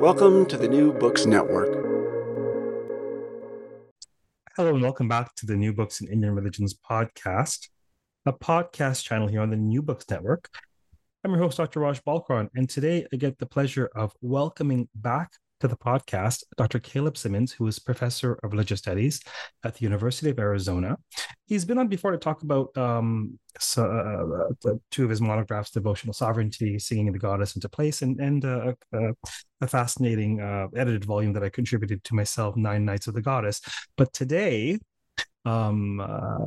Welcome to the New Books Network. Hello, and welcome back to the New Books in Indian Religions podcast, a podcast channel here on the New Books Network. I'm your host, Dr. Raj Balkaran, and today I get the pleasure of welcoming back to the podcast Dr. Caleb Simmons, who is professor of religious studies at the University of Arizona. He's been on before to talk about um, so, uh, uh, two of his monographs, Devotional Sovereignty, Singing the Goddess into Place, and, and uh, uh, a fascinating uh, edited volume that I contributed to myself, Nine Nights of the Goddess. But today, um, uh,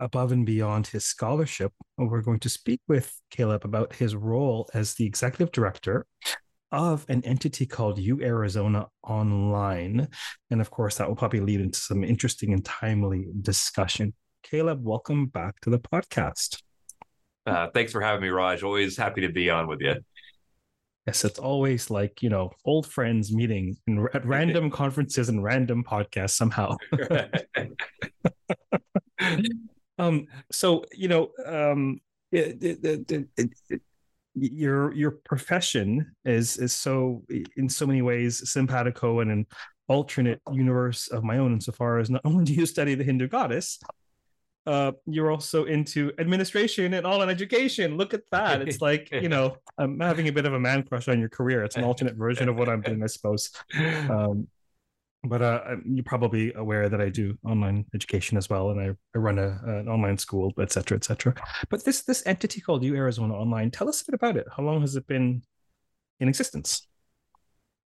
above and beyond his scholarship, we're going to speak with Caleb about his role as the executive director of an entity called U Arizona Online. And of course, that will probably lead into some interesting and timely discussion. Caleb, welcome back to the podcast. Uh, thanks for having me, Raj. Always happy to be on with you. Yes, it's always like, you know, old friends meeting in, at random conferences and random podcasts somehow. um, so, you know, um, it, it, it, your your profession is is so in so many ways simpatico and an alternate universe of my own insofar as not only do you study the Hindu goddess, uh, you're also into administration and all in education. Look at that. It's like, you know, I'm having a bit of a man crush on your career. It's an alternate version of what I'm doing, I suppose. Um, but uh, you're probably aware that I do online education as well, and I, I run a, an online school, et cetera, et cetera. But this this entity called U Arizona Online, tell us a bit about it. How long has it been in existence?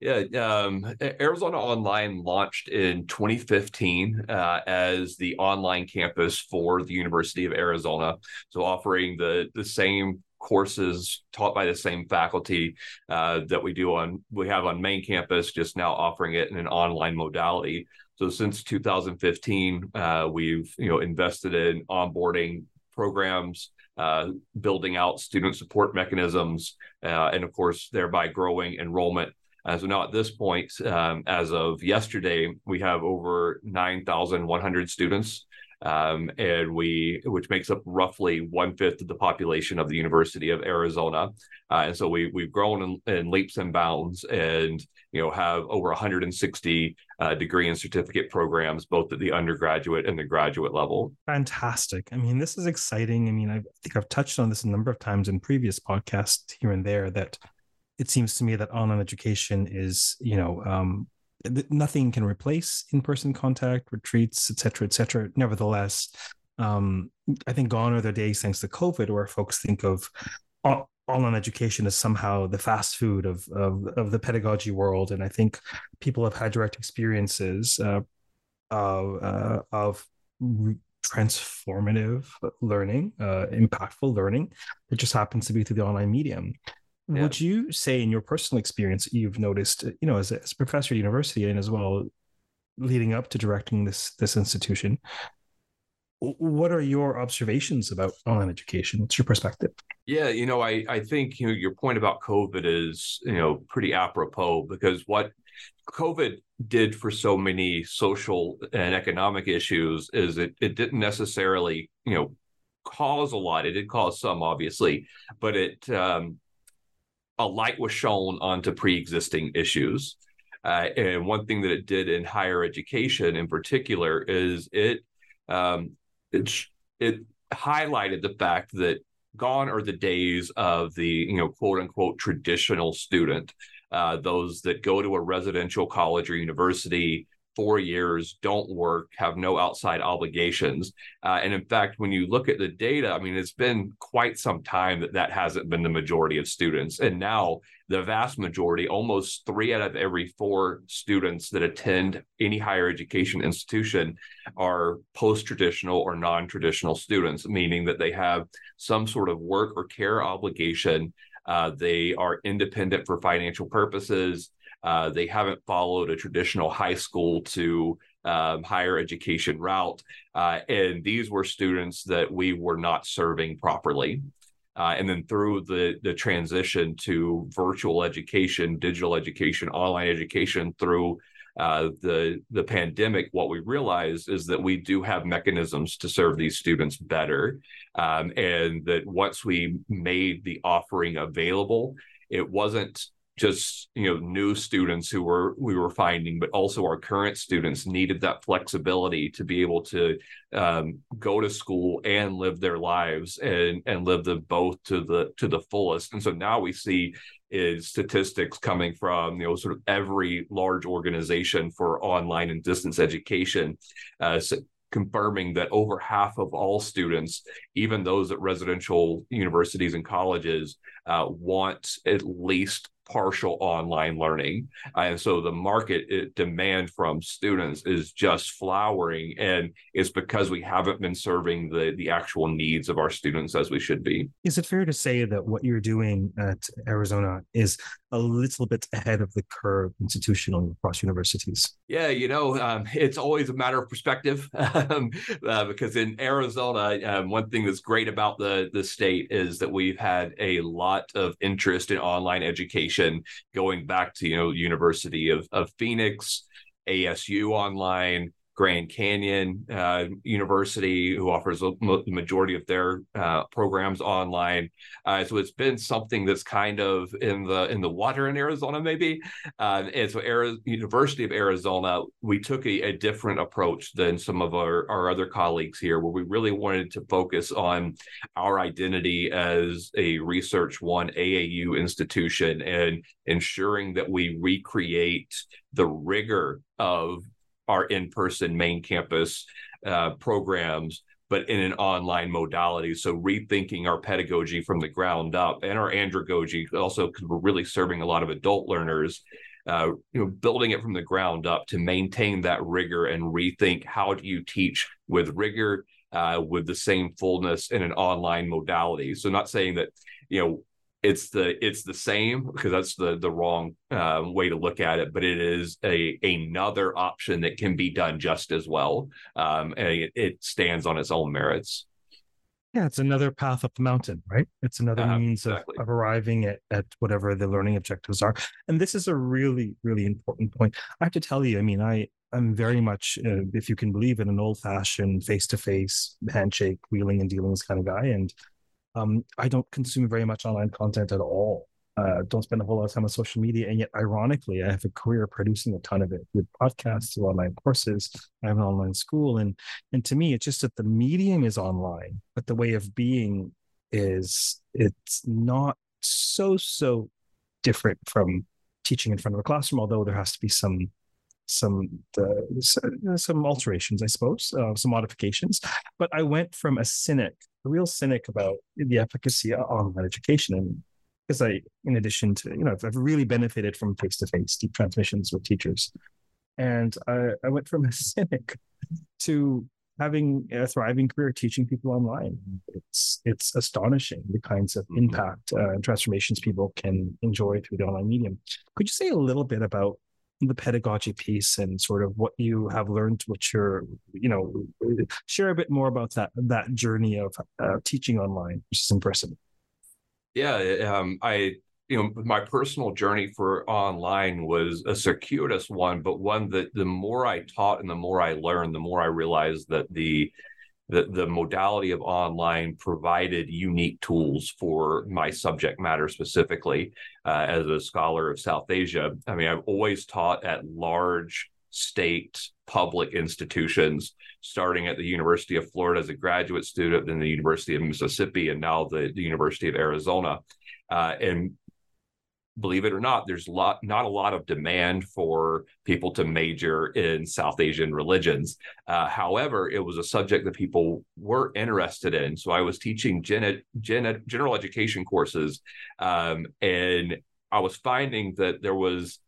Yeah, um, Arizona Online launched in 2015 uh, as the online campus for the University of Arizona, so offering the the same courses taught by the same faculty uh, that we do on we have on main campus just now offering it in an online modality. So since 2015 uh, we've you know invested in onboarding programs uh, building out student support mechanisms uh, and of course thereby growing enrollment. Uh, so now at this point, um, as of yesterday, we have over 9,100 students um, and we which makes up roughly one fifth of the population of the University of Arizona. Uh, and so we we've grown in, in, leaps and bounds, and you know have over 160 uh, degree and certificate programs, both at the undergraduate and the graduate level. Fantastic! I mean, this is exciting. I mean, I think I've touched on this a number of times in previous podcasts here and there that. It seems to me that online education is, you know, um, nothing can replace in-person contact retreats etc cetera et cetera. Nevertheless um, i think gone are the days thanks to covid where folks think of online education as somehow the fast food of, of, of the pedagogy world. And i think people have had direct experiences uh, uh, of transformative learning uh, impactful learning that just happens to be through the online medium yeah. Would you say, in your personal experience, you've noticed, you know, as a, as a professor at university and as well leading up to directing this this institution, what are your observations about online education? What's your perspective? Yeah, you know, I I think you know your point about COVID is you know pretty apropos because what COVID did for so many social and economic issues is it it didn't necessarily you know cause a lot. It did cause some, obviously, but it um, a light was shown onto pre-existing issues. Uh, and one thing that it did in higher education, in particular, is it um, it it highlighted the fact that gone are the days of the you know quote unquote traditional student uh, those that go to a residential college or university four years, don't work, have no outside obligations. Uh, and in fact, when you look at the data, I mean, it's been quite some time that that hasn't been the majority of students. And now the vast majority, almost three out of every four students that attend any higher education institution are post traditional or non traditional students, meaning that they have some sort of work or care obligation. Uh, they are independent for financial purposes. Uh, they haven't followed a traditional high school to um, higher education route. Uh, and these were students that we were not serving properly. Uh, and then through the the transition to virtual education, digital education, online education through uh, the the pandemic, what we realized is that we do have mechanisms to serve these students better, um, and that once we made the offering available, it wasn't just you know new students who were we were finding but also our current students needed that flexibility to be able to um, go to school and live their lives and and live them both to the to the fullest. And so now we see is statistics coming from you know sort of every large organization for online and distance education uh, so confirming that over half of all students, even those at residential universities and colleges, uh, want at least partial online learning. And so the market it, demand from students is just flowering. And it's because we haven't been serving the, the actual needs of our students as we should be. Is it fair to say that what you're doing at Arizona is a little bit ahead of the curve institutionally across universities? Yeah, you know, um, it's always a matter of perspective um, uh, because in Arizona, um, one thing that's great about the, the state is that we've had a lot of interest in online education going back to, you know, University of, of Phoenix, ASU online, Grand Canyon uh, University, who offers the majority of their uh, programs online. Uh, so it's been something that's kind of in the in the water in Arizona, maybe. Uh, and so, Ari- University of Arizona, we took a, a, different approach than some of our, our other colleagues here, where we really wanted to focus on our identity as a Research One AAU institution and ensuring that we recreate the rigor of our in-person main campus uh, programs but in an online modality. So rethinking our pedagogy from the ground up and our andragogy also because we're really serving a lot of adult learners. Uh, you know, building it from the ground up to maintain that rigor and rethink how do you teach with rigor, uh, with the same fullness in an online modality. So not saying that you know it's the it's the same because that's the the wrong uh, way to look at it but it is a another option that can be done just as well. Um, and it, it, stands on its own merits. Yeah it's another path up the mountain right? It's another uh, means exactly. of, of arriving at, at whatever the learning objectives are. And this is a really really important point. I have to tell you i mean i i'm very much uh, if you can believe it an old fashioned face-to-face handshake wheeling and dealing kind of guy and um, I don't consume very much online content at all. Uh, don't spend a whole lot of time on social media, and yet, ironically, I have a career producing a ton of it with podcasts, online courses. I have an online school, and and to me, it's just that the medium is online, but the way of being is it's not so so different from teaching in front of a classroom. Although there has to be some some uh, some alterations, I suppose, uh, some modifications. But I went from a cynic a real cynic about the efficacy of online education. And because I, in addition to, you know, I've really benefited from face to face deep transmissions with teachers. And I, I went from a cynic to having a thriving career teaching people online. It's it's astonishing the kinds of mm-hmm. impact uh, and transformations people can enjoy through the online medium. Could you say a little bit about the pedagogy piece and sort of what you have learned, what you're, you know, share a bit more about that that journey of uh, teaching online, which is impressive. Yeah, um, I you know my personal journey for online was a circuitous one but one that the more i taught and the more i learned the more i realized that the the, the modality of online provided unique tools for my subject matter specifically uh, as a scholar of South Asia. I mean, I've always taught at large state public institutions, starting at the University of Florida as a graduate student, then the University of Mississippi, and now the, the University of Arizona. Uh, and believe it or not, there's lot, not a lot of demand for people to major in South Asian religions. Uh, however, it was a subject that people were interested in. So I was teaching gen, gen, general education courses, um, and I was finding that there was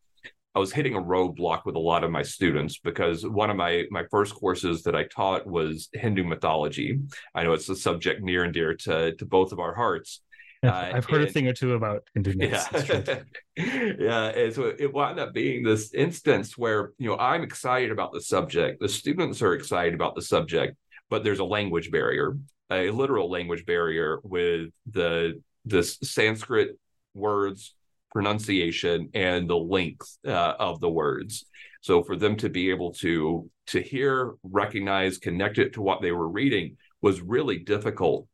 I was hitting a roadblock with a lot of my students because one of my my first courses that I taught was Hindu mythology. I know it's a subject near and dear to to both of our hearts. Uh, I've heard and, a thing or two about Hindu. Yeah, yeah. And so it wound up being this instance where you know I'm excited about the subject, the students are excited about the subject, but there's a language barrier, a literal language barrier with the this Sanskrit words pronunciation and the length uh, of the words. So for them to be able to to hear, recognize, connect it to what they were reading was really difficult.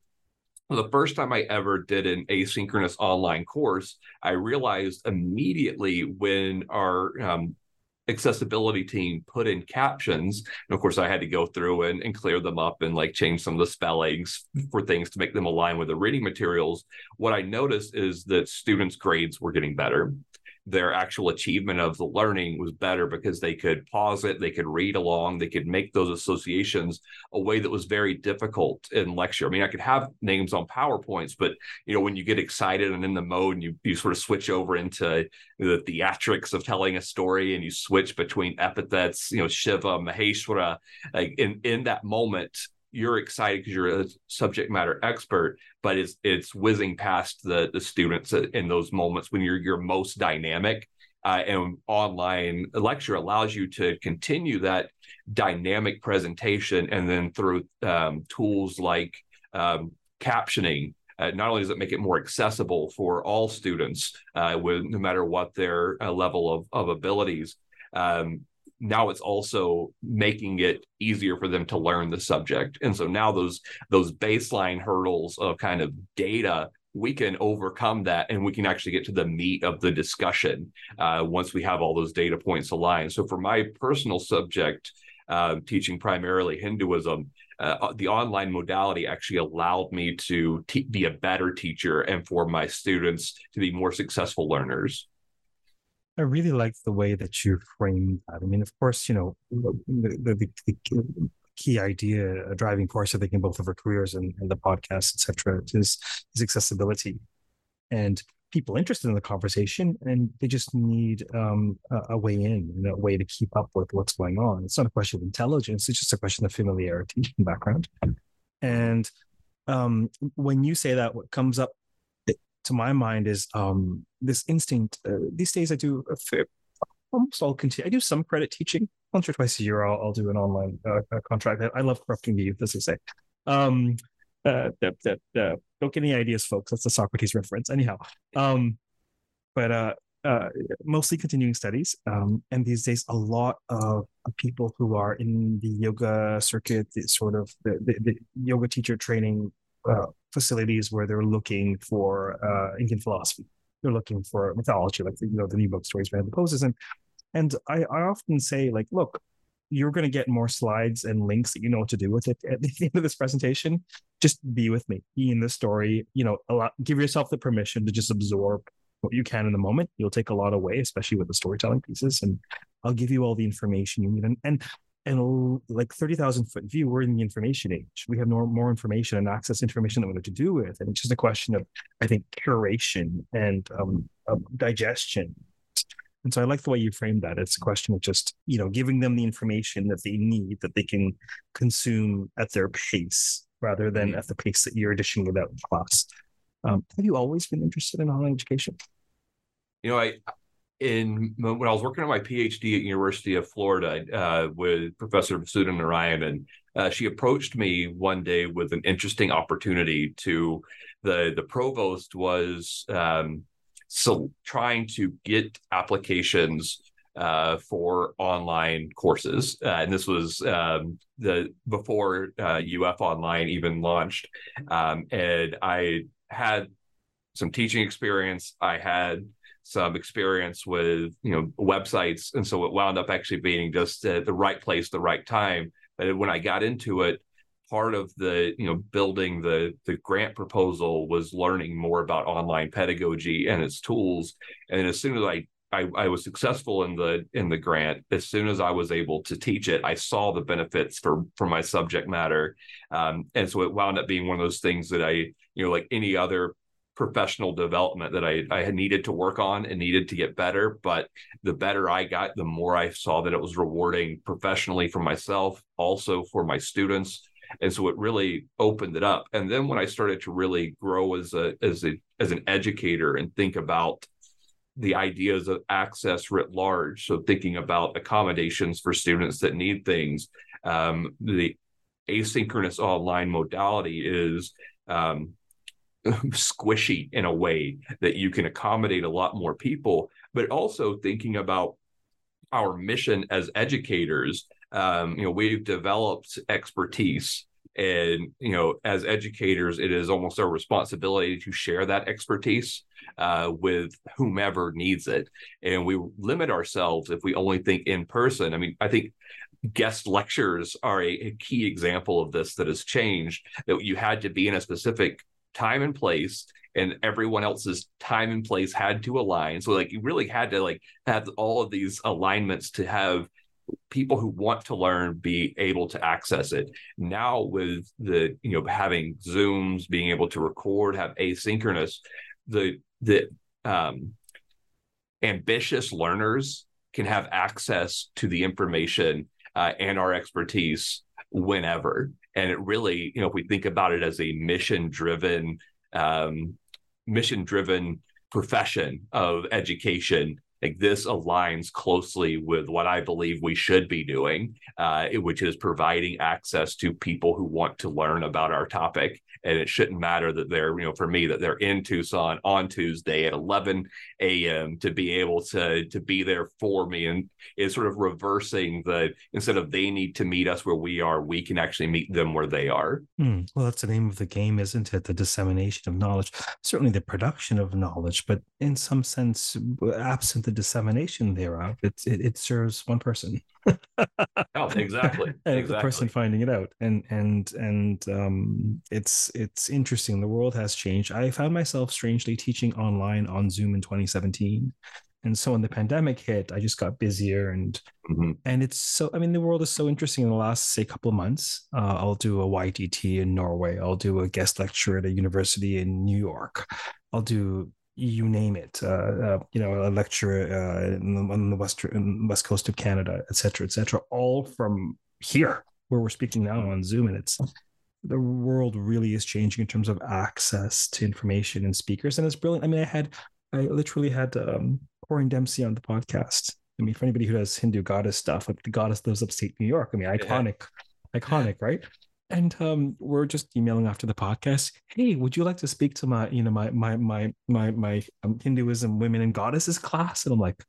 The first time I ever did an asynchronous online course, I realized immediately when our um, accessibility team put in captions. And of course, I had to go through and, and clear them up and like change some of the spellings for things to make them align with the reading materials. What I noticed is that students' grades were getting better their actual achievement of the learning was better because they could pause it, they could read along, they could make those associations a way that was very difficult in lecture. I mean, I could have names on PowerPoints, but you know, when you get excited and in the mode and you you sort of switch over into the theatrics of telling a story and you switch between epithets, you know, Shiva, Maheshwara, like in in that moment, you're excited because you're a subject matter expert, but it's it's whizzing past the the students in those moments when you're your most dynamic. Uh, and online lecture allows you to continue that dynamic presentation, and then through um, tools like um, captioning. Uh, not only does it make it more accessible for all students, uh, with no matter what their uh, level of, of abilities, um, now it's also making it easier for them to learn the subject. And so now those those baseline hurdles of kind of data we can overcome that and we can actually get to the meat of the discussion uh, once we have all those data points aligned. So for my personal subject uh, teaching primarily hinduism uh, the online modality actually allowed me to te- be a better teacher and for my students to be more successful learners I really like the way that you framed that. I mean, of course, you know, the, the, the key idea, a driving force, I think, in both of our careers and, and the podcast, etc., is is accessibility, and people interested in the conversation, and they just need um, a, a, way in, and a way to keep up with what's going on. It's not a question of intelligence; it's just a question of familiarity and background. And um, when you say that, what comes up to my mind is um, this instinct. Uh, these days, I do a fair, almost all continue. I do some credit teaching once or twice a year. I'll, I'll do an online uh, contract. I, love corrupting the youth, as they say. Um, uh, don't get any ideas, folks. That's the Socrates reference. Anyhow, um, but uh, uh, mostly continuing studies. Um, and these days, a lot of people who are in the yoga circuit, the sort of the, the, the yoga teacher training uh, facilities where they're looking for uh, Indian philosophy. They're looking for mythology, like you know the new book stories behind the poses, and and I, I often say like, look, you're going to get more slides and links that you know what to do with it at the end of this presentation. Just be with me, be in the story. You know, allow, give yourself the permission to just absorb what you can in the moment. You'll take a lot away, especially with the storytelling pieces, and I'll give you all the information you need. And, and and like 30,000 foot view, we're in the information age. We have more, more information and access information that we know to do with. And it's just a question of, I think, curation and um, digestion. And so I like the way you framed that. It's a question of just, you know, giving them the information that they need that they can consume at their pace rather than mm-hmm. at the pace that you're dishing it out in class. Um, have you always been interested in online education? You know, I in when I was working on my PhD at University of Florida uh, with Professor Vasudha Narayanan, uh, she approached me one day with an interesting opportunity. To the the provost was um, so trying to get applications uh, for online courses, uh, and this was um, the before UF uh, Online even launched, um, and I had some teaching experience. I had some experience with you know websites, and so it wound up actually being just the right place, the right time. But when I got into it, part of the you know building the the grant proposal was learning more about online pedagogy and its tools and as soon as I, I I, was successful in the in the grant. As soon as I was able to teach it, I saw the benefits for for my subject matter, um, and so it wound up being one of those things that I you know like any other professional development that I, I had needed to work on and needed to get better. But the better I got, the more I saw that it was rewarding professionally for myself, also for my students. And so it really opened it up. And then when I started to really grow as a as a as an educator and think about the ideas of access writ large, so thinking about accommodations for students that need things, um, the asynchronous online modality is um, squishy in a way that you can accommodate a lot more people, but also thinking about our mission as educators. Um, you know, we've developed expertise and you know as educators it is almost our responsibility to share that expertise uh, with whomever needs it and we limit ourselves if we only think in person i mean i think guest lectures are a, a, key example of this that has changed that you had to be in a specific time and place and everyone else's time and place had to align. So like you really had to like have all of these alignments to have people who want to learn be able to access it. Now with the you know having zooms being able to record have asynchronous the the um ambitious learners can have access to the information uh, and our expertise whenever and it really you know if we think about it as a mission driven um, mission driven profession of education like this aligns closely with what I believe we should be doing, uh, which is providing access to people who want to learn about our topic. And it shouldn't matter that they're, you know, for me, that they're in Tucson on Tuesday at 11 a.m. to be able to to be there for me, and is sort of reversing the instead of they need to meet us where we are, we can actually meet them where they are. Mm, well, that's the name of the game, isn't it? The dissemination of knowledge, certainly the production of knowledge, but in some sense, absent the dissemination thereof, it it, it serves one person. oh, exactly. exactly. the person finding it out, and and and um, it's it's interesting. The world has changed. I found myself strangely teaching online on Zoom in 2017 and so when the pandemic hit i just got busier and mm-hmm. and it's so i mean the world is so interesting in the last say couple of months uh, i'll do a YTT in norway i'll do a guest lecture at a university in new york i'll do you name it, uh, uh, you know, a lecture uh, the, on the western west coast of Canada, et cetera, et cetera, all from here where we're speaking now on Zoom, and it's the world really is changing in terms of access to information and speakers, and it's brilliant. I mean, I had, I literally had um, Corinne Dempsey on the podcast. I mean, for anybody who does Hindu goddess stuff, like the goddess lives upstate New York. I mean, iconic, yeah. iconic, right? And um, we're just emailing after the podcast. Hey, would you like to speak to my, you know, my my my my my um, Hinduism women and goddesses class? And I'm like,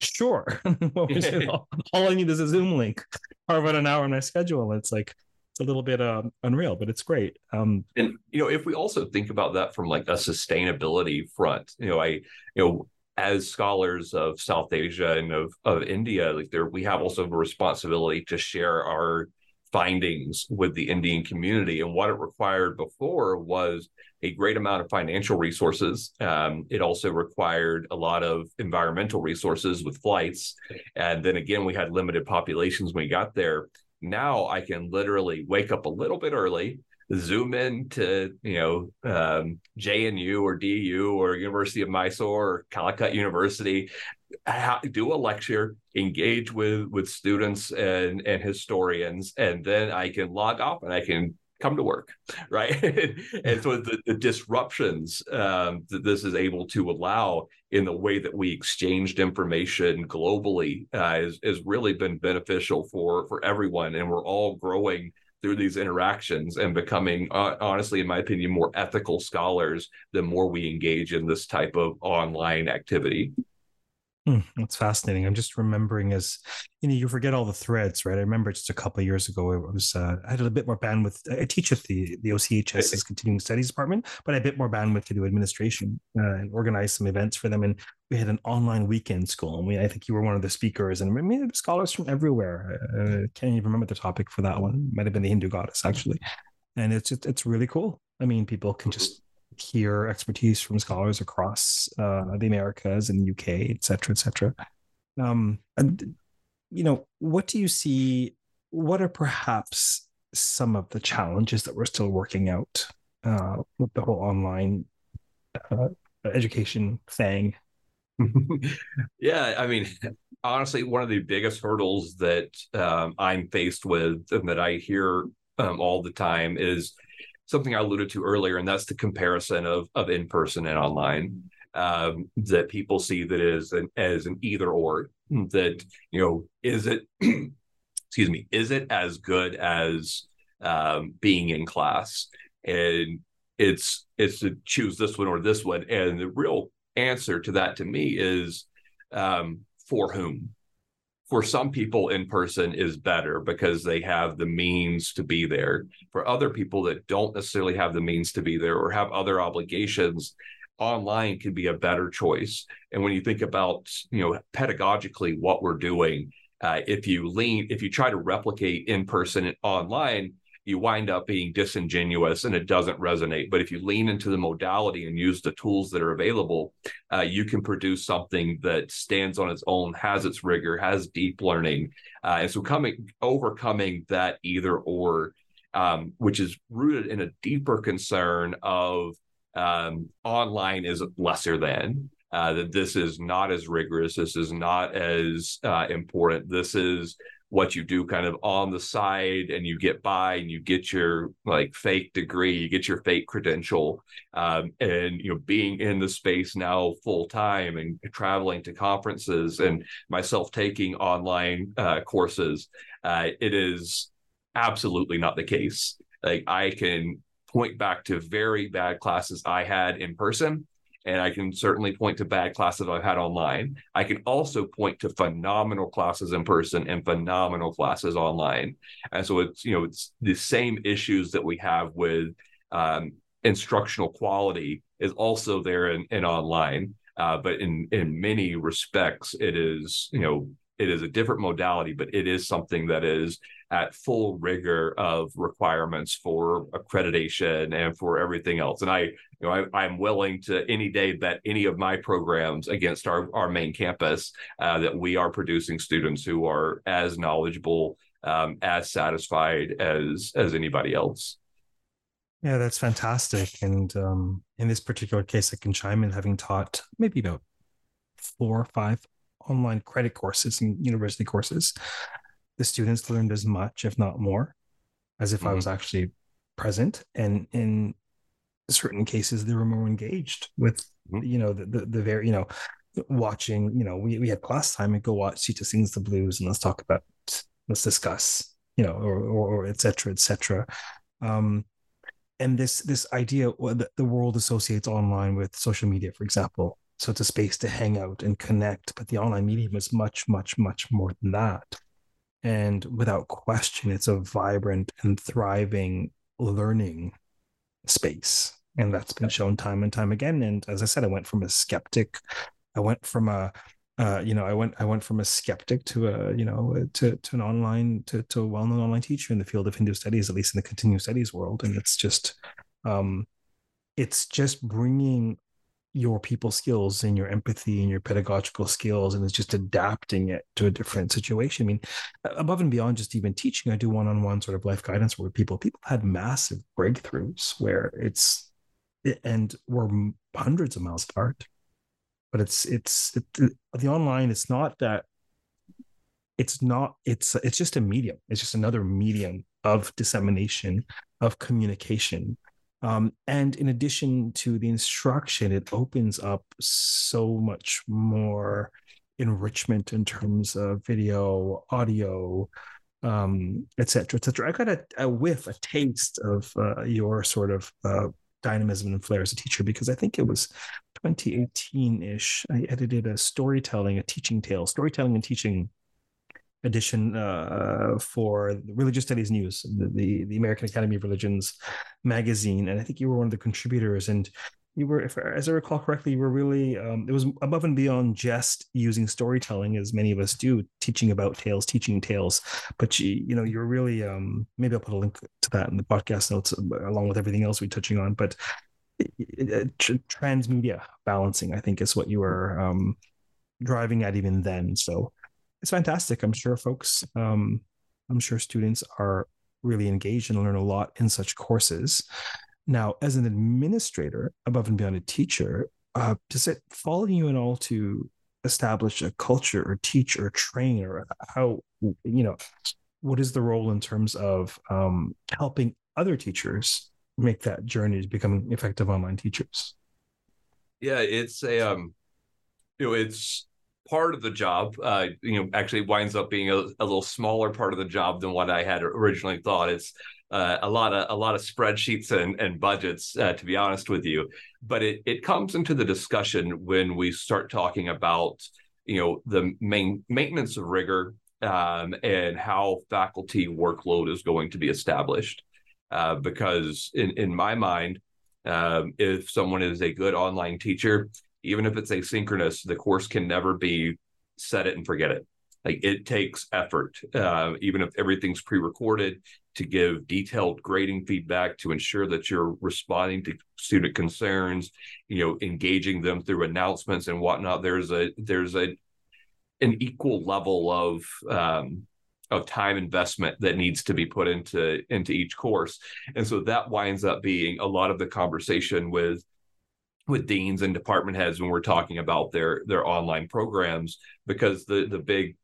sure. all, all I need is a Zoom link. Carve out an hour in my schedule. It's like it's a little bit uh, unreal, but it's great. Um, and you know, if we also think about that from like a sustainability front, you know, I you know as scholars of South Asia and of, of India, like there, we have also a responsibility to share our findings with the Indian community. And what it required before was a great amount of financial resources. Um, it also required a lot of environmental resources with flights. And then again, we had limited populations when we got there. Now I can literally wake up a little bit early, zoom in to you know um, JNU or DU or University of Mysore or Calicut University, do a lecture, engage with with students and and historians, and then I can log off and I can come to work, right? and so the, the disruptions um, that this is able to allow in the way that we exchanged information globally uh, has, has really been beneficial for for everyone, and we're all growing through these interactions and becoming uh, honestly in my opinion more ethical scholars the more we engage in this type of online activity Hmm, that's fascinating. I'm just remembering as you know, you forget all the threads, right? I remember just a couple of years ago, it was uh, I had a bit more bandwidth. I teach at the the OCHS's continuing studies department, but I had a bit more bandwidth to do administration uh, and organize some events for them. And we had an online weekend school, and we I think you were one of the speakers, and I mean, scholars from everywhere. Uh, can't even remember the topic for that one. It might have been the Hindu goddess actually, and it's just, it's really cool. I mean, people can just hear expertise from scholars across uh, the Americas and the UK, et cetera, et cetera. Um, and, you know, what do you see? What are perhaps some of the challenges that we're still working out uh, with the whole online uh, education thing? yeah, I mean, honestly, one of the biggest hurdles that um, I'm faced with and that I hear um, all the time is something I alluded to earlier, and that's the comparison of of in person and online. Um, that people see that as an as an either or. That you know, is it? excuse me, is it as good as um, being in class? And it's it's to choose this one or this one. And the real answer to that to me is um, for whom for some people in person is better because they have the means to be there. For other people that don't necessarily have the means to be there or have other obligations online can be a better choice. And when you think about you know pedagogically what we're doing uh, if you lean if you try to replicate in person and online you wind up being disingenuous and it doesn't resonate. But if you lean into the modality and use the tools that are available, uh, you can produce something that stands on its own, has its rigor, has deep learning. Uh, and so coming overcoming that either or, um, which is rooted in a deeper concern of um, online is lesser than. Uh, that this is not as rigorous. This is not as uh, important. This is what you do kind of on the side and you get by and you get your like fake degree you get your fake credential um, and you know being in the space now full time and traveling to conferences and myself taking online uh, courses uh, it is absolutely not the case. Like i can point back to very bad classes i had in person and I can certainly point to bad classes I've had online. I can also point to phenomenal classes in person and phenomenal classes online. And so it's you know it's the same issues that we have with um, instructional quality is also there in, in online. Uh, but in in many respects, it is you know it is a different modality, but it is something that is at full rigor of requirements for accreditation and for everything else. And I, you know, I, am willing to any day bet any of my programs against our, our main campus uh, that we are producing students who are as knowledgeable, um, as satisfied as as anybody else. Yeah, that's fantastic. And um, in this particular case, I can chime in having taught maybe about four or five online credit courses and university courses the students learned as much, if not more, as if mm-hmm. I was actually present. And in certain cases, they were more engaged with, mm-hmm. you know, the, the, the very, you know, watching, you know, we, we had class time and go watch Sita Sings the Blues and let's talk about, let's discuss, you know, or, or, or et cetera, et cetera. Um, and this this idea that the world associates online with social media, for example. So it's a space to hang out and connect, but the online medium is much, much, much more than that. And without question, it's a vibrant and thriving learning space. And that's been shown time and time again. And as I said, I went from a skeptic, I went from a uh, you know, I went I went from a skeptic to a you know to to an online to to a well-known online teacher in the field of Hindu studies, at least in the continuing studies world, and it's just um, it's just bringing your people skills and your empathy and your pedagogical skills and it's just adapting it to a different situation. I mean above and beyond just even teaching i do one-on-one sort of life guidance where people people had massive breakthroughs where it's and we're hundreds of miles apart. But it's it's it, the online it's not that it's not it's it's just a medium. It's just another medium of dissemination of communication um, and in addition to the instruction, it opens up so much more enrichment in terms of video, audio, um, et cetera, et cetera. I got a, a whiff, a taste of uh, your sort of uh, dynamism and flair as a teacher because I think it was 2018 ish, I edited a storytelling, a teaching tale, storytelling and teaching edition uh, for Religious Studies News, the, the, the American Academy of Religions magazine, and I think you were one of the contributors. And you were, if, as I recall correctly, you were really um, it was above and beyond just using storytelling, as many of us do, teaching about tales, teaching tales. But you, you know, you're really um, maybe I'll put a link to that in the podcast notes along with everything else we're touching on. But transmedia balancing, I think, is what you were um, driving at even then. So it's fantastic. I'm sure folks, um, I'm sure students are really engaged and learn a lot in such courses. Now, as an administrator, above and beyond a teacher, uh, does it fall on you at all to establish a culture or teach or train or how, you know, what is the role in terms of um, helping other teachers make that journey to becoming effective online teachers? Yeah, it's a, um, you know, it's part of the job, uh, you know, actually winds up being a, a, little smaller part of the job than what I had originally thought. It's uh, a lot of a lot of spreadsheets and, and budgets, uh, to be honest with you. But it it comes into the discussion when we start talking about you know the main maintenance of rigor um, and how faculty workload is going to be established. Uh, because in in my mind, um, if someone is a good online teacher, even if it's asynchronous, the course can never be set it and forget it. Like it takes effort, uh, even if everything's pre-recorded, to give detailed grading feedback to ensure that you're responding to student concerns, you know, engaging them through announcements and whatnot. There's a there's a an equal level of um, of time investment that needs to be put into into each course, and so that winds up being a lot of the conversation with with deans and department heads when we're talking about their their online programs because the the big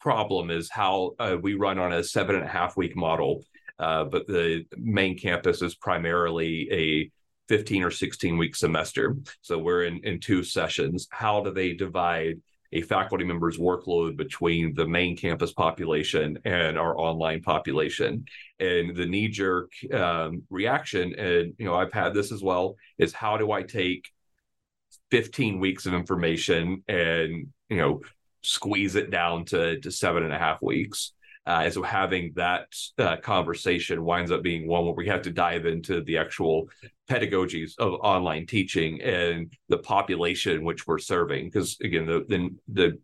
problem is how uh, we run on a seven and a half week model uh, but the main campus is primarily a 15 or 16 week semester. So we're in in two sessions. How do they divide a faculty member's workload between the main campus population and our online population. And the knee jerk um, reaction, and you know, I've had this as well, is how do I take 15 weeks of information and you know squeeze it down to to seven and a half weeks? Uh, and so having that uh, conversation winds up being one where we have to dive into the actual pedagogies of online teaching and the population which we're serving. Because again, the, the the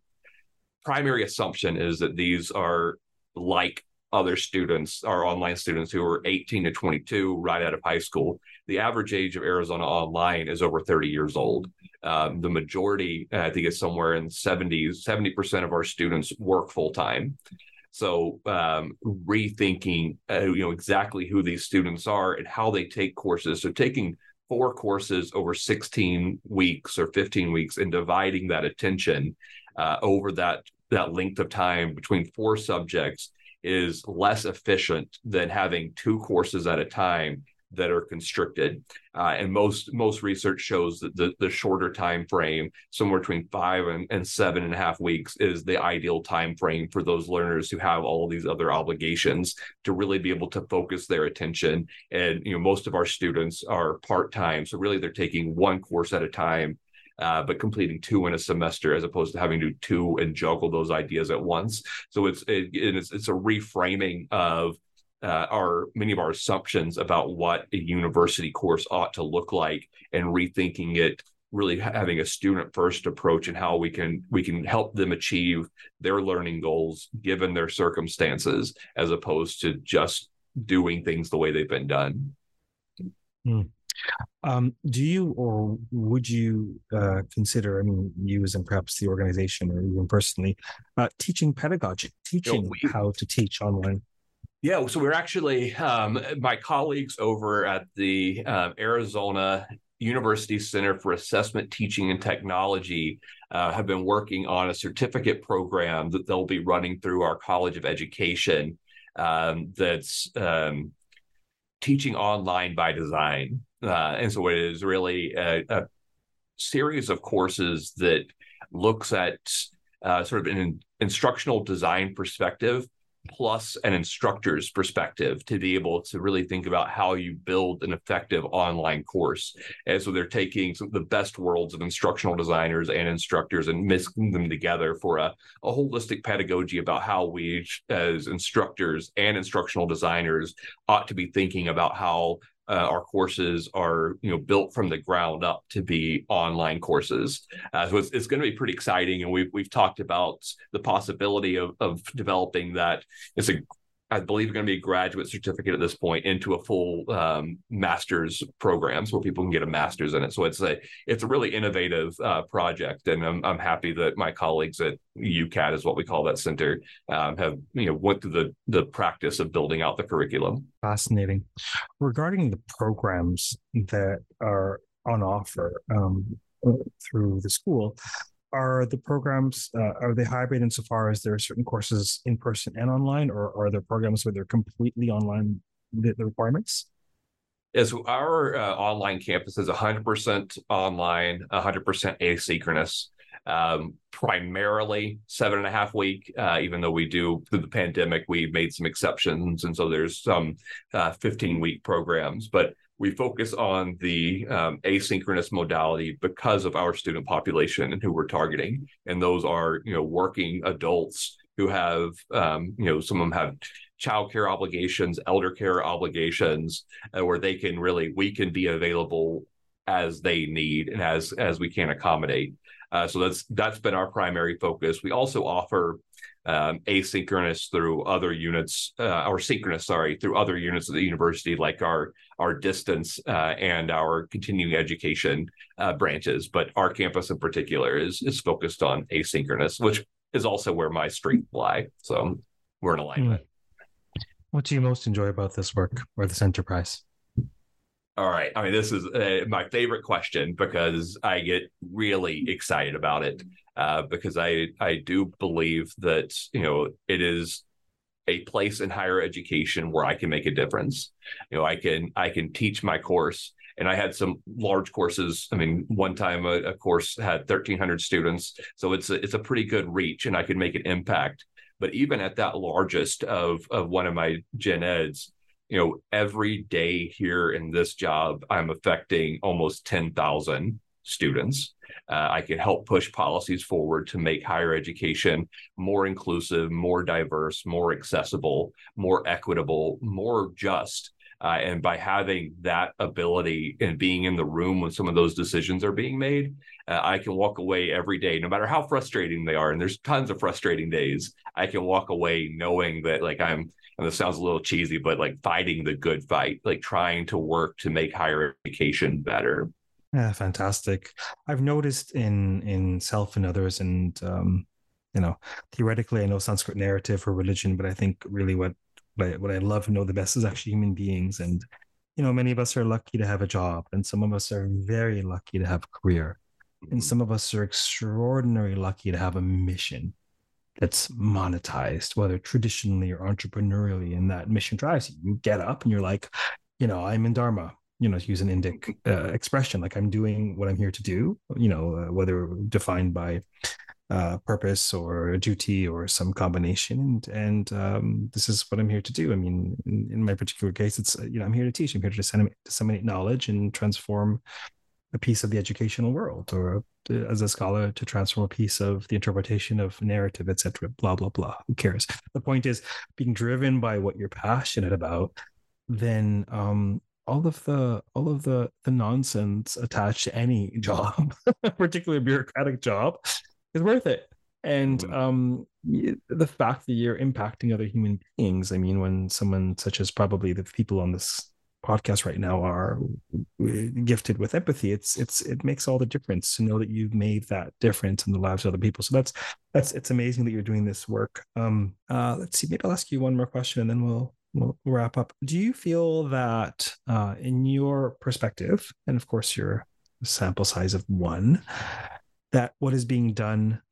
primary assumption is that these are like other students, our online students who are 18 to 22 right out of high school. The average age of Arizona Online is over 30 years old. Um, the majority, I think, is somewhere in 70s. 70% of our students work full time. So um, rethinking, uh, you know, exactly who these students are and how they take courses. So taking four courses over 16 weeks or 15 weeks and dividing that attention uh, over that that length of time between four subjects is less efficient than having two courses at a time that are constricted. Uh, and most most research shows that the, the shorter time frame, somewhere between five and, and seven and a half weeks, is the ideal time frame for those learners who have all these other obligations to really be able to focus their attention. And you know, most of our students are part time, so really they're taking one course at a time. Uh, but completing two in a semester as opposed to having to two and juggle those ideas at once. So it's it, it's, it's a reframing of uh, our many of our assumptions about what a university course ought to look like and rethinking it really having a student first approach and how we can we can help them achieve their learning goals given their circumstances as opposed to just doing things the way they've been done hmm. um, do you or would you uh, consider i mean you as in perhaps the organization or even personally uh, teaching pedagogy teaching we, how to teach online yeah, so we're actually um, my colleagues over at the um, Arizona University Center for Assessment, Teaching, and Technology uh, have been working on a certificate program that they'll be running through our College of Education um, that's um, teaching online by design. Uh, and so it is really a, a, series of courses that looks at uh, sort of an instructional design perspective plus an instructor's perspective to be able to really think about how you build an effective online course. And so they're taking the best worlds of instructional designers and instructors and mixing them together for a, a holistic pedagogy about how we, as instructors and instructional designers, ought to be thinking about how uh, our courses are you know built from the ground up to be online courses. Uh, so it's, it's going to be pretty exciting and we've, we've talked about the possibility of, of developing that. It's a I believe going to be a graduate certificate at this point into a full um, master's programs where people can get a master's in it. So it's a it's a really innovative uh, project, and I'm I'm happy that my colleagues at UCATT is what we call that center um, have you know went through the the practice of building out the curriculum. Fascinating. Regarding the programs that are on offer um, through the school, are the programs uh, are they hybrid insofar as there are certain courses in person and online or are there programs where they're completely online the, the requirements? Is our uh, online campus is 100% online 100% asynchronous um, primarily seven and a half week uh, even though we do through the pandemic we made some exceptions and so there's some uh, 15 week programs but we focus on the um, asynchronous modality because of our student population and who we're targeting. And those are you know working adults who have um, you know some of them have child care obligations elder care obligations uh, where they can really we can be available as they need and as as we can accommodate. Uh, so that's that's been our primary focus. We also offer um, asynchronous through other units, uh, or synchronous, sorry, through other units of the university, like our our distance uh, and our continuing education uh, branches. But our campus in particular is is focused on asynchronous, which is also where my strength lie. So we're in alignment. Hmm. What do you most enjoy about this work or this enterprise? All right. I mean, this is uh, my favorite question because I get really excited about it uh, because I I do believe that you know it is a place in higher education where I can make a difference. You know, I can I can teach my course, and I had some large courses. I mean, one time a, a course had thirteen hundred students, so it's a, it's a pretty good reach, and I can make an impact. But even at that largest of of one of my gen eds, you know, every day here in this job, I'm affecting almost 10,000 students. Uh, I can help push policies forward to make higher education more inclusive, more diverse, more accessible, more equitable, more just. Uh, and by having that ability and being in the room when some of those decisions are being made, uh, I can walk away every day, no matter how frustrating they are. And there's tons of frustrating days. I can walk away knowing that, like, I'm and this sounds a little cheesy, but like fighting the good fight, like trying to work to make higher education better. Yeah, fantastic. I've noticed in in self and others, and um, you know, theoretically, I know Sanskrit narrative or religion, but I think really what what I, what I love and know the best is actually human beings. And you know, many of us are lucky to have a job, and some of us are very lucky to have a career, and mm-hmm. some of us are extraordinarily lucky to have a mission that's monetized, whether traditionally or entrepreneurially, and that mission drives you. You get up and you're like, you know, I'm in Dharma, you know, to use an Indic uh, expression, like I'm doing what I'm here to do, you know, uh, whether defined by uh, purpose or duty or some combination. And, and um, this is what I'm here to do. I mean, in, in, my particular case, it's, you know, I'm here to teach, I'm here to disseminate, disseminate knowledge and transform a piece of the educational world or as a scholar to transform a piece of the interpretation of narrative etc blah blah blah. Who cares? The point is being driven by what you're passionate about then um all of the all of the the nonsense attached to any job particularly a bureaucratic job is worth it. And um the fact that you're impacting other human beings i mean when someone such as probably the people on this podcast right now are gifted with empathy it's it's it makes all the difference to know that you've made that difference in the lives of other people. So that's that's it's amazing that you're doing this work. Um uh let's see maybe i'll ask you one more question and then we'll we'll wrap up. Do you feel that uh in your perspective and of course your sample size of one that what is being done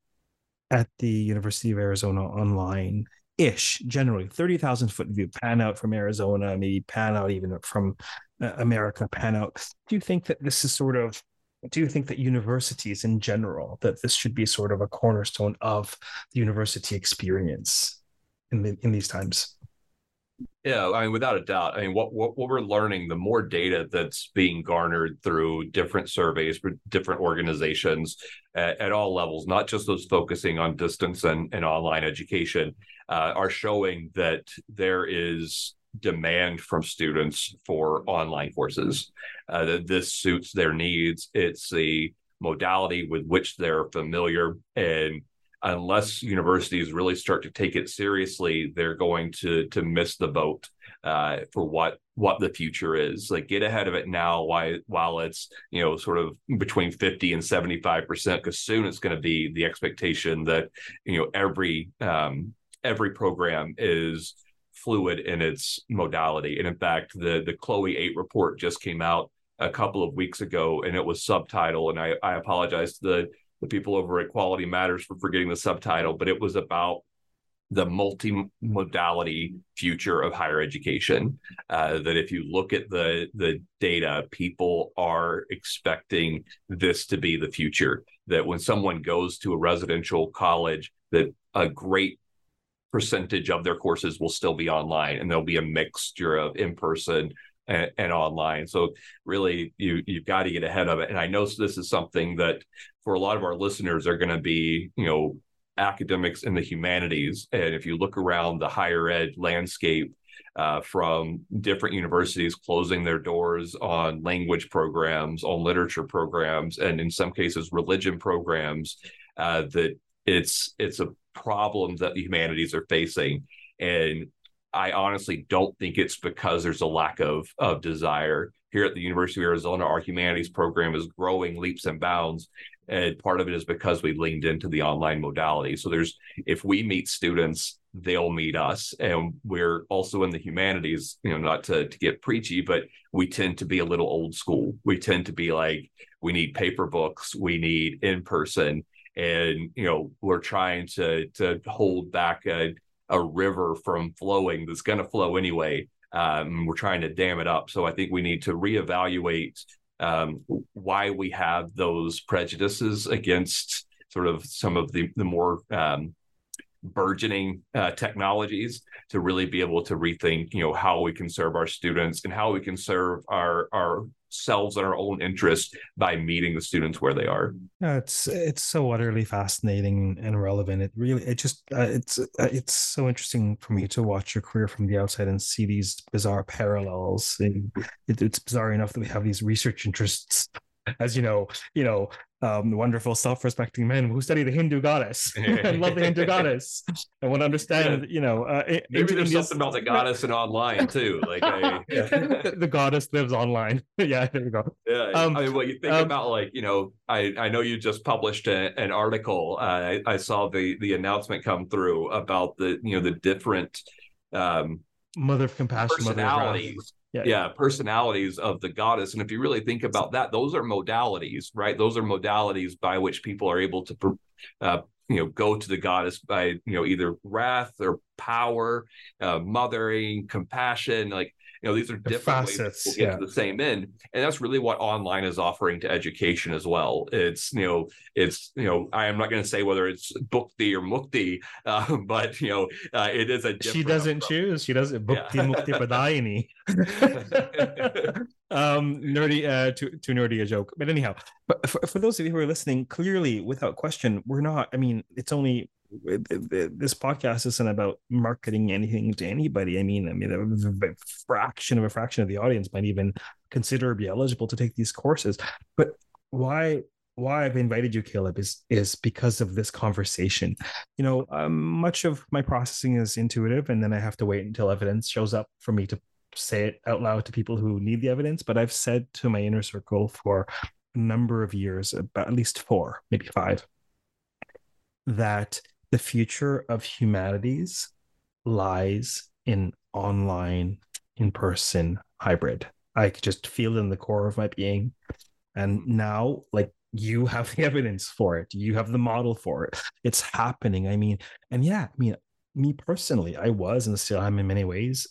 at the university of arizona online ish generally 30,000 foot view pan out from Arizona maybe pan out even from uh, America pan out do you think that this is sort of do you think that universities in general that this should be sort of a cornerstone of the university experience in the, in these times. Yeah, I mean, without a doubt. I mean, what, what what we're learning, the more data that's being garnered through different surveys for different organizations at, at all levels, not just those focusing on distance and, and online education, uh, are showing that there is demand from students for online courses. Uh, that this suits their needs. It's the modality with which they're familiar and unless universities really start to take it seriously, they're going to to miss the boat uh, for what what the future is. Like get ahead of it now while while it's you know sort of between fifty and seventy five percent, because soon it's going to be the expectation that you know every um, every program is fluid in its modality. And in fact, the the CHLOE eight report just came out a couple of weeks ago, and it was subtitle. And I I apologize to the the people over at Quality Matters for forgetting the subtitle, but it was about the multimodality future of higher education. Uh, that if you look at the the data, people are expecting this to be the future. That when someone goes to a residential college, that a great percentage of their courses will still be online, and there'll be a mixture of in person and, and, online. So really, you you've got to get ahead of it. And I know this is something that for a lot of our listeners are going to be, you know, academics in the humanities. And if you look around the higher ed landscape, uh, from different universities closing their doors on language programs, on literature programs, and in some cases religion programs, uh, that it's it's a problem that the humanities are facing. And I honestly don't think it's because there's a lack of of desire. Here at the University of Arizona, our humanities program is growing leaps and bounds and part of it is because we leaned into the online modality so there's if we meet students they'll meet us and we're also in the humanities you know not to, to get preachy but we tend to be a little old school we tend to be like we need paper books we need in person and you know we're trying to to hold back a, a river from flowing that's going to flow anyway um, we're trying to dam it up. So i think we need to reevaluate um, why we have those prejudices against sort of some of the the more um, burgeoning uh, technologies to really be able to rethink you know how we can serve our students and how we can serve our our selves and our own interest by meeting the students where they are. it's it's so utterly fascinating and relevant. It really it just uh, it's uh, it's so interesting for me to watch your career from the outside and see these bizarre parallels. It, it's bizarre enough that we have these research interests as you know, you know, um, wonderful self-respecting men who study the Hindu goddess and love the Hindu goddess and want to understand, yeah. you know, uh, maybe there's something about the goddess and online too. Like I, yeah. the goddess lives online. yeah, there we go. Yeah, um, I mean, well, you think um, about like, you know, I I know you just published a, an article. Uh, I, I saw the the announcement come through about the you know the different um, mother of compassion, personalities yeah, yeah, personalities of the goddess. And if you really think about that, those are modalities, right? Those are modalities by which people are able to, uh, you know, go to the goddess by, you know, either wrath or power, uh, mothering, compassion, like you know these are different facets ways to get yeah. to the same end and that's really what online is offering to education as well it's you know it's you know i am not going to say whether it's bhukti or mukti uh, but you know uh, it is a she doesn't approach. choose she doesn't bhukti yeah. mukti pradayini um nerdy uh too, too nerdy a joke but anyhow but for, for those of you who are listening clearly without question we're not i mean it's only this podcast isn't about marketing anything to anybody. I mean, I mean, a fraction of a fraction of the audience might even consider be eligible to take these courses. But why why I've invited you, Caleb, is is because of this conversation. You know, um, much of my processing is intuitive, and then I have to wait until evidence shows up for me to say it out loud to people who need the evidence. But I've said to my inner circle for a number of years, about at least four, maybe five, that the future of humanities lies in online, in person, hybrid. I could just feel it in the core of my being. And now, like, you have the evidence for it, you have the model for it. It's happening. I mean, and yeah, I mean, me personally, I was and still am in many ways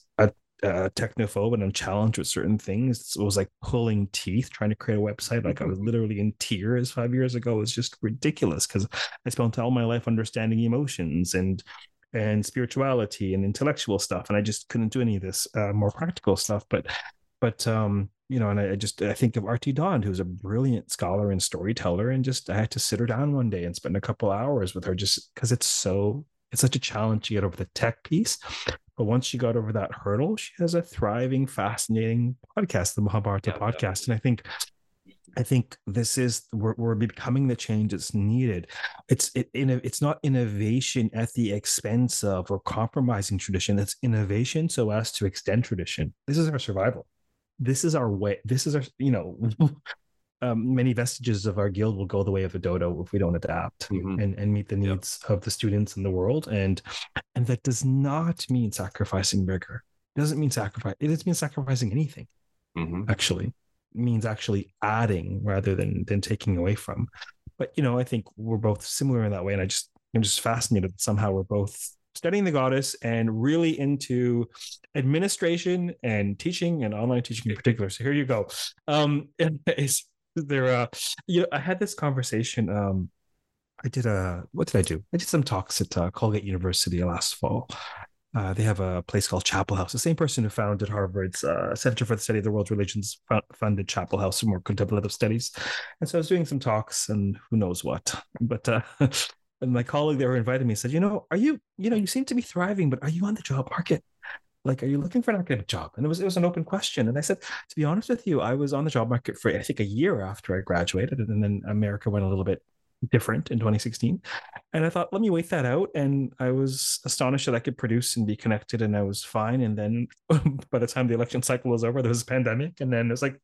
uh, technophobe and I'm challenged with certain things. It was like pulling teeth trying to create a website. Like I was literally in tears five years ago. It was just ridiculous because I spent all my life understanding emotions and and spirituality and intellectual stuff. And I just couldn't do any of this uh, more practical stuff. But, but, um, you know, and I just I think of Arti Dhand, who's a brilliant scholar and storyteller, and just I had to sit her down one day and spend a couple hours with her just because it's so it's such a challenge to get over the tech piece. But once she got over that hurdle, she has a thriving, fascinating podcast, the Mahabharata yeah, podcast. And I think I think this is we're, we're becoming the change that's needed. It's it, it's not innovation at the expense of or compromising tradition. It's innovation so as to extend tradition. This is our survival this is our way. This is our, you know, um, many vestiges of our guild will go the way of the dodo if we don't adapt mm-hmm. and, and meet the needs yep. of the students in the world. And and that does not mean sacrificing rigor. It doesn't mean sacrifice. It doesn't mean sacrificing anything. Mm-hmm. Actually, it means actually adding rather than than taking away from. But you know, I think we're both similar in that way, and I just I'm just fascinated that somehow we're both studying the goddess and really into administration and teaching and online teaching in particular. So here you go. Um, is there? Uh, you know, I had this conversation. Um, I did a what did I do? I did some talks at uh, Colgate University last fall. Uh, they have a place called Chapel House. The same person who founded Harvard's uh, Center for the Study of the World's Religions funded Chapel House for more contemplative studies. And so I was doing some talks and who knows what. But uh, my colleague there invited me said, you know, are you, you know, you seem to be thriving, but are you on the job market? Like, are you looking for an academic job? And it was it was an open question. And I said, to be honest with you, I was on the job market for I think a year after I graduated, and then America went a little bit different in 2016. And I thought, let me wait that out. And I was astonished that I could produce and be connected, and I was fine. And then by the time the election cycle was over, there was a pandemic, and then it's like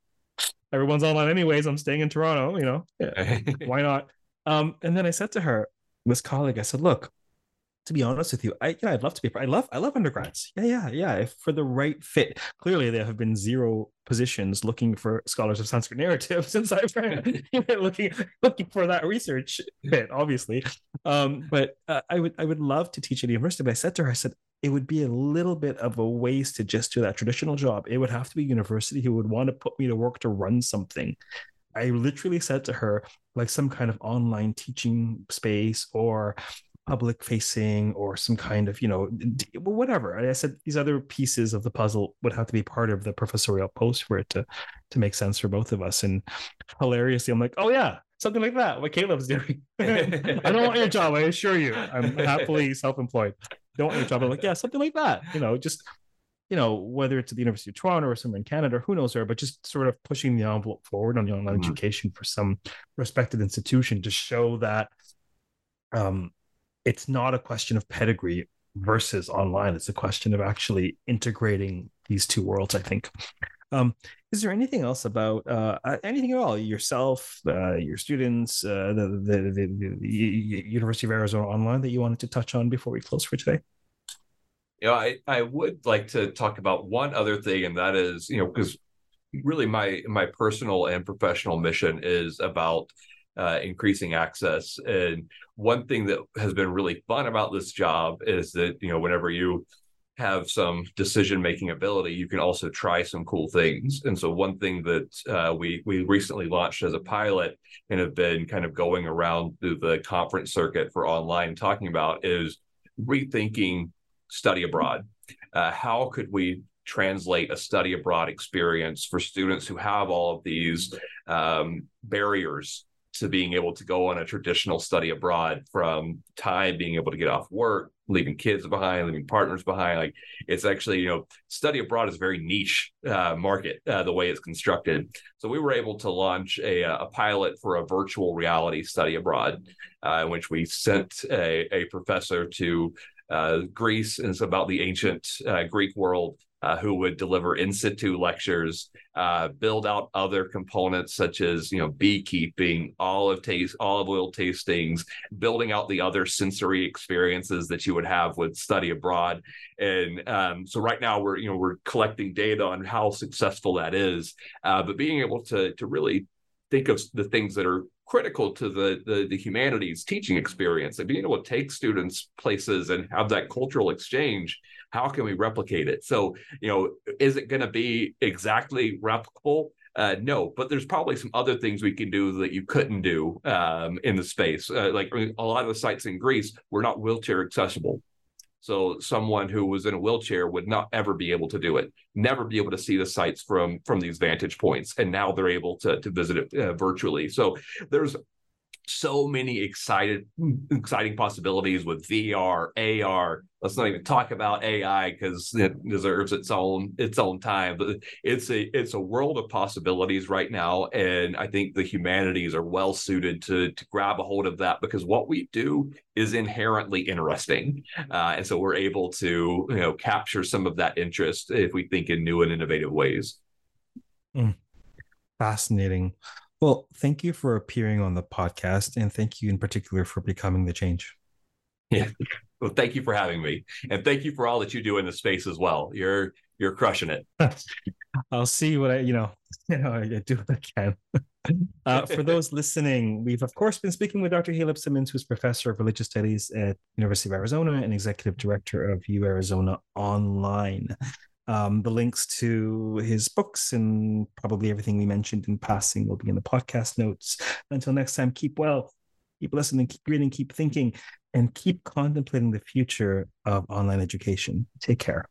everyone's online anyways. I'm staying in Toronto, you know, why not? Um, and then I said to her, this colleague, I said, look, to be honest with you, I yeah, I'd love to be. I love I love undergrads. Yeah, yeah, yeah. If for the right fit, clearly there have been zero positions looking for scholars of Sanskrit narrative since I've been looking looking for that research fit. Obviously, um, but uh, I would I would love to teach at a university. But I said to her, I said it would be a little bit of a waste to just do that traditional job. It would have to be university who would want to put me to work to run something. I literally said to her, like some kind of online teaching space or public facing or some kind of you know whatever. I said these other pieces of the puzzle would have to be part of the professorial post for it to to make sense for both of us. And hilariously i'm like oh yeah something like that what caleb's doing. I don't want your job i assure you. I'm happily self-employed. Don't want your job. I'm like yeah something like that. You know just you know, whether it's at the University of Toronto or somewhere in Canada, who knows where, but just sort of pushing the envelope forward on the online mm-hmm. education for some respected institution to show that um, it's not a question of pedigree versus online. It's a question of actually integrating these two worlds, I think. Um, is there anything else about uh, anything at all yourself, uh, your students, uh, the, the, the, the University of Arizona Online that you wanted to touch on before we close for today? Yeah, I, I would like to talk about one other thing, and that is, you know, because really my my personal and professional mission is about uh, increasing access. And one thing that has been really fun about this job is that you know, whenever you have some decision making ability, you can also try some cool things. And so, one thing that uh, we we recently launched as a pilot and have been kind of going around through the conference circuit for online talking about is rethinking study abroad. Uh, how could we translate a study abroad experience for students who have all of these um, barriers to being able to go on a traditional study abroad from time being able to get off work leaving kids behind leaving partners behind. Like it's actually you know study abroad is a very niche uh, market uh, the way it's constructed. So we were able to launch a, a pilot for a virtual reality study abroad uh, in which we sent a, a professor to uh, Greece. Is about the ancient uh, Greek world. Uh, who would deliver in situ lectures, uh, build out other components such as you know beekeeping, olive taste, olive oil tastings, building out the other sensory experiences that you would have with study abroad. And um, so right now we're you know we're collecting data on how successful that is, uh, but being able to to really think of the things that are critical to the, the, the humanities teaching experience and being able to take students places and have that cultural exchange how can we replicate it so you know is it going to be exactly replicable uh, no, but there's probably some other things we can do that you couldn't do um, in the space. Uh, like a lot of the sites in Greece were not wheelchair accessible. So someone who was in a wheelchair would not ever be able to do it, never be able to see the sites from from these vantage points, and now they're able to to visit it uh, virtually. So there's so many excited exciting possibilities with VR, AR. Let's not even talk about AI because it deserves its own its own time. But it's a it's a world of possibilities right now, and I think the humanities are well suited to to grab a hold of that because what we do is inherently interesting, uh, and so we're able to you know capture some of that interest if we think in new and innovative ways. Mm. Fascinating. Well, thank you for appearing on the podcast, and thank you in particular for becoming the change. Yeah. Well, thank you for having me, and thank you for all that you do in the space as well. You're you're crushing it. I'll see what I you know you know I, do what I can. uh, for those listening, we've of course been speaking with Dr. Caleb Simmons, who's professor of religious studies at University of Arizona and executive director of U Arizona Online. Um, the links to his books and probably everything we mentioned in passing will be in the podcast notes. Until next time, keep well, keep listening, keep reading, keep thinking, and keep contemplating the future of online education. Take care.